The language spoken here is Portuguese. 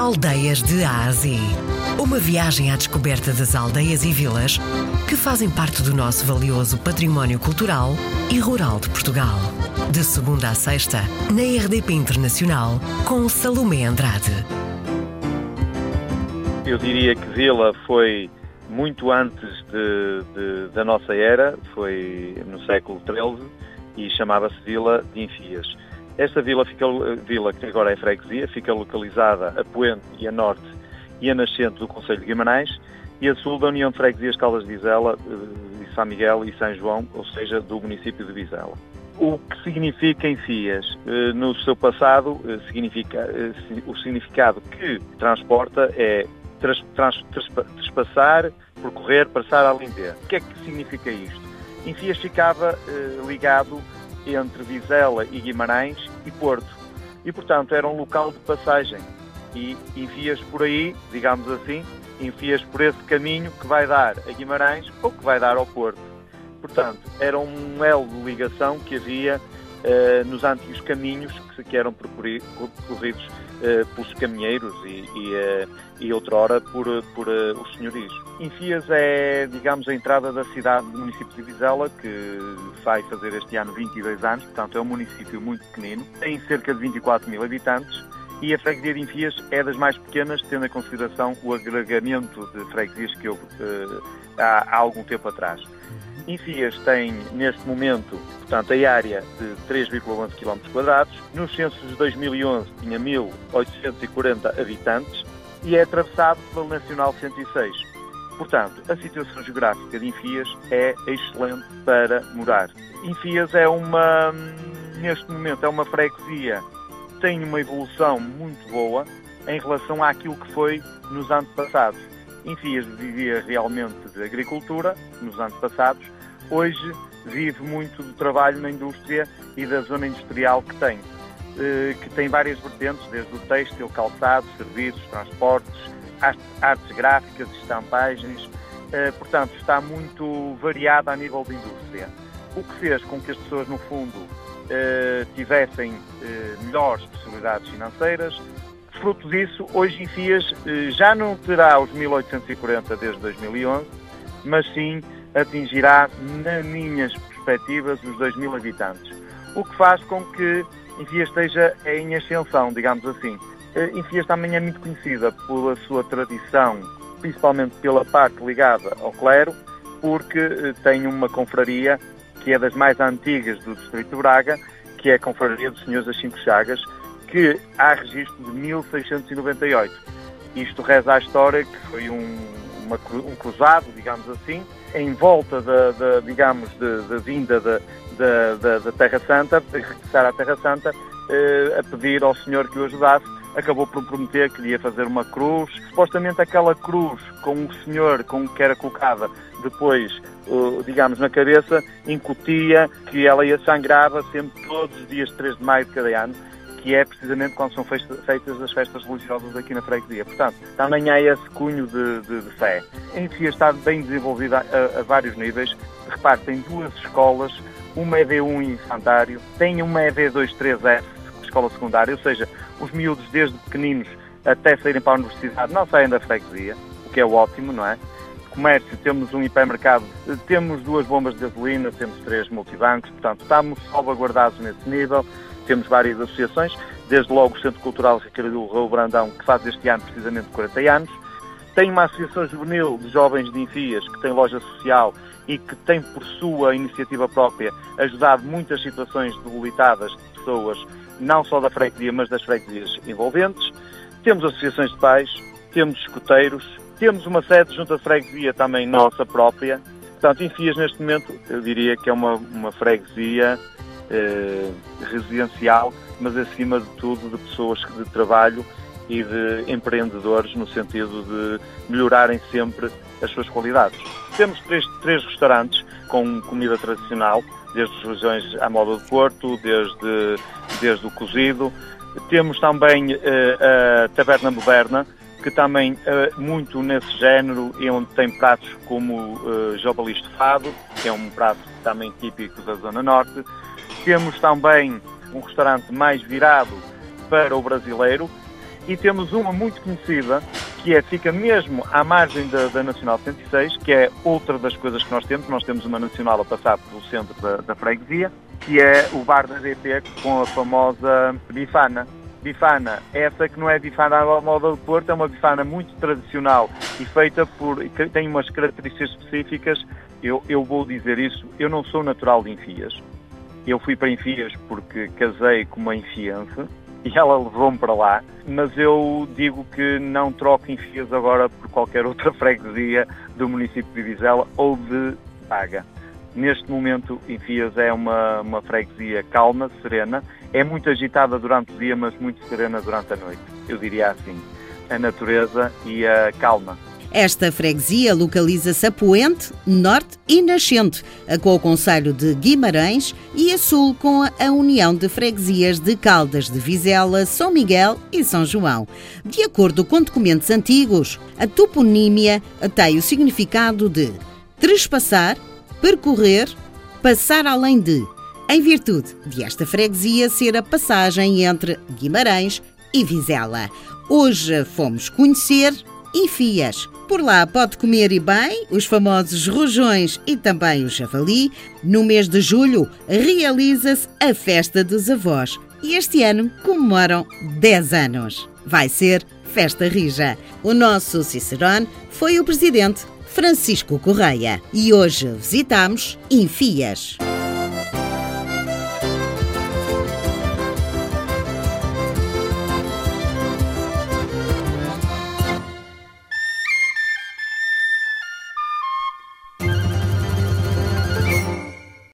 Aldeias de Ásia. Uma viagem à descoberta das aldeias e vilas que fazem parte do nosso valioso património cultural e rural de Portugal. De segunda a sexta, na RDP Internacional, com Salomé Andrade. Eu diria que Vila foi muito antes de, de, da nossa era, foi no século XIII e chamava-se Vila de Enfias. Esta vila, fica, vila, que agora é freguesia, fica localizada a poente e a norte e a nascente do Conselho de Guimarães e a sul da União de Freguesias Caldas de Vizela, de eh, São Miguel e São João, ou seja, do município de Vizela. O que significa Enfias? Eh, no seu passado, eh, significa, o significado que transporta é trans, trespassar, percorrer, passar a limper. O que é que significa isto? Enfias ficava ligado entre Vizela e Guimarães e Porto. E, portanto, era um local de passagem. E enfias por aí, digamos assim, enfias por esse caminho que vai dar a Guimarães ou que vai dar ao Porto. Portanto, era um elo de ligação que havia uh, nos antigos caminhos que, que eram percorridos uh, pelos caminheiros e, e, uh, e outrora por, por os senhorios. Enfias é, digamos, a entrada da cidade do município de Vizela, que vai fazer este ano 22 anos, portanto é um município muito pequenino, tem cerca de 24 mil habitantes e a freguesia de Enfias é das mais pequenas, tendo em consideração o agregamento de freguesias que houve uh, há, há, algum tempo atrás. Enfias tem, neste momento, portanto, a área de 3,11 km, nos censos de 2011 tinha 1.840 habitantes e é atravessado pelo Nacional 106. Portanto, a situação geográfica de Enfias é excelente para morar. Enfias é uma, neste momento, é uma freguesia que tem uma evolução muito boa em relação àquilo que foi nos anos passados. Enfias vivia realmente de agricultura nos anos passados, hoje vive muito do trabalho na indústria e da zona industrial que tem, eh, que tem várias vertentes, desde o têxtil, calçado, serviços, transportes, artes gráficas, estampagens, eh, portanto está muito variada a nível de indústria. O que fez com que as pessoas, no fundo, eh, tivessem melhores possibilidades financeiras. Fruto disso, hoje em FIAS já não terá os 1840 desde 2011, mas sim atingirá, nas minhas perspectivas, os 2 mil habitantes. O que faz com que Enfias esteja em ascensão, digamos assim. Enfias também é muito conhecida pela sua tradição, principalmente pela parte ligada ao clero, porque eh, tem uma confraria que é das mais antigas do Distrito de Braga, que é a Confraria dos Senhores das Cinco Chagas, que há registro de 1698. Isto reza a história que foi um, uma, um cruzado, digamos assim, em volta da, da digamos, da vinda da, da, da, Terra Santa, regressar à Terra Santa, eh, a pedir ao Senhor que o ajudasse acabou por prometer que lhe ia fazer uma cruz. Supostamente aquela cruz com o senhor com que era colocada depois, digamos, na cabeça, incutia que ela ia sangrava sempre todos os dias 3 de maio de cada ano, que é precisamente quando são feitas as festas religiosas aqui na freguesia. Portanto, também há esse cunho de, de, de fé. Em si está bem desenvolvida a, a vários níveis. Repare, tem duas escolas, uma ED1 infantário, tem uma ED23F, escola secundária, ou seja, os miúdos desde pequeninos até saírem para a universidade não saem da freguesia, o que é ótimo, não é? Comércio, temos um hipermercado, temos duas bombas de gasolina, temos três multibancos, portanto estamos salvaguardados nesse nível, temos várias associações, desde logo o Centro Cultural Ricardo Raul Brandão, que faz este ano precisamente 40 anos, tem uma associação juvenil de jovens de Enfias, que tem loja social e que tem por sua iniciativa própria ajudado muitas situações debilitadas de pessoas não só da freguesia, mas das freguesias envolventes. Temos associações de pais, temos escuteiros, temos uma sede junto à freguesia também nossa própria. Portanto, Enfias neste momento, eu diria que é uma, uma freguesia eh, residencial, mas acima de tudo de pessoas de trabalho e de empreendedores no sentido de melhorarem sempre as suas qualidades. Temos três, três restaurantes com comida tradicional, desde as regiões à moda do Porto, desde, desde o cozido. Temos também uh, a Taberna Moderna, que também uh, muito nesse género e onde tem pratos como uh, jobali estofado, que é um prato também típico da Zona Norte. Temos também um restaurante mais virado para o brasileiro e temos uma muito conhecida, que é, fica mesmo à margem da, da, Nacional 106, que é outra das coisas que nós temos. Nós temos uma Nacional a passar pelo centro da, da freguesia, que é o bar da DP com a famosa bifana. Bifana, essa que não é bifana à moda do Porto, é uma bifana muito tradicional e feita por. tem umas características específicas. Eu, eu vou dizer isso, eu não sou natural de Enfias. Eu fui para Enfias porque casei com uma enfiança e ela levou-me para lá, mas eu digo que não troco Enfias agora por qualquer outra freguesia do município de Vizela ou de Baga. Neste momento, Enfias é uma, uma freguesia calma, serena, é muito agitada durante o dia, mas muito serena durante a noite. Eu diria assim, a natureza e a calma. Esta freguesia localiza-se a Poente, Norte e Nascente, com o Conselho de Guimarães e a Sul com a União de Freguesias de Caldas de Vizela, São Miguel e São João. De acordo com documentos antigos, a toponímia tem o significado de trespassar, percorrer, passar além de, em virtude de esta freguesia ser a passagem entre Guimarães e Vizela. Hoje fomos conhecer Enfias. Por lá pode comer e bem os famosos rojões e também o javali. No mês de julho realiza-se a Festa dos Avós e este ano comemoram 10 anos. Vai ser Festa Rija. O nosso Cicerone foi o presidente Francisco Correia e hoje visitamos Enfias.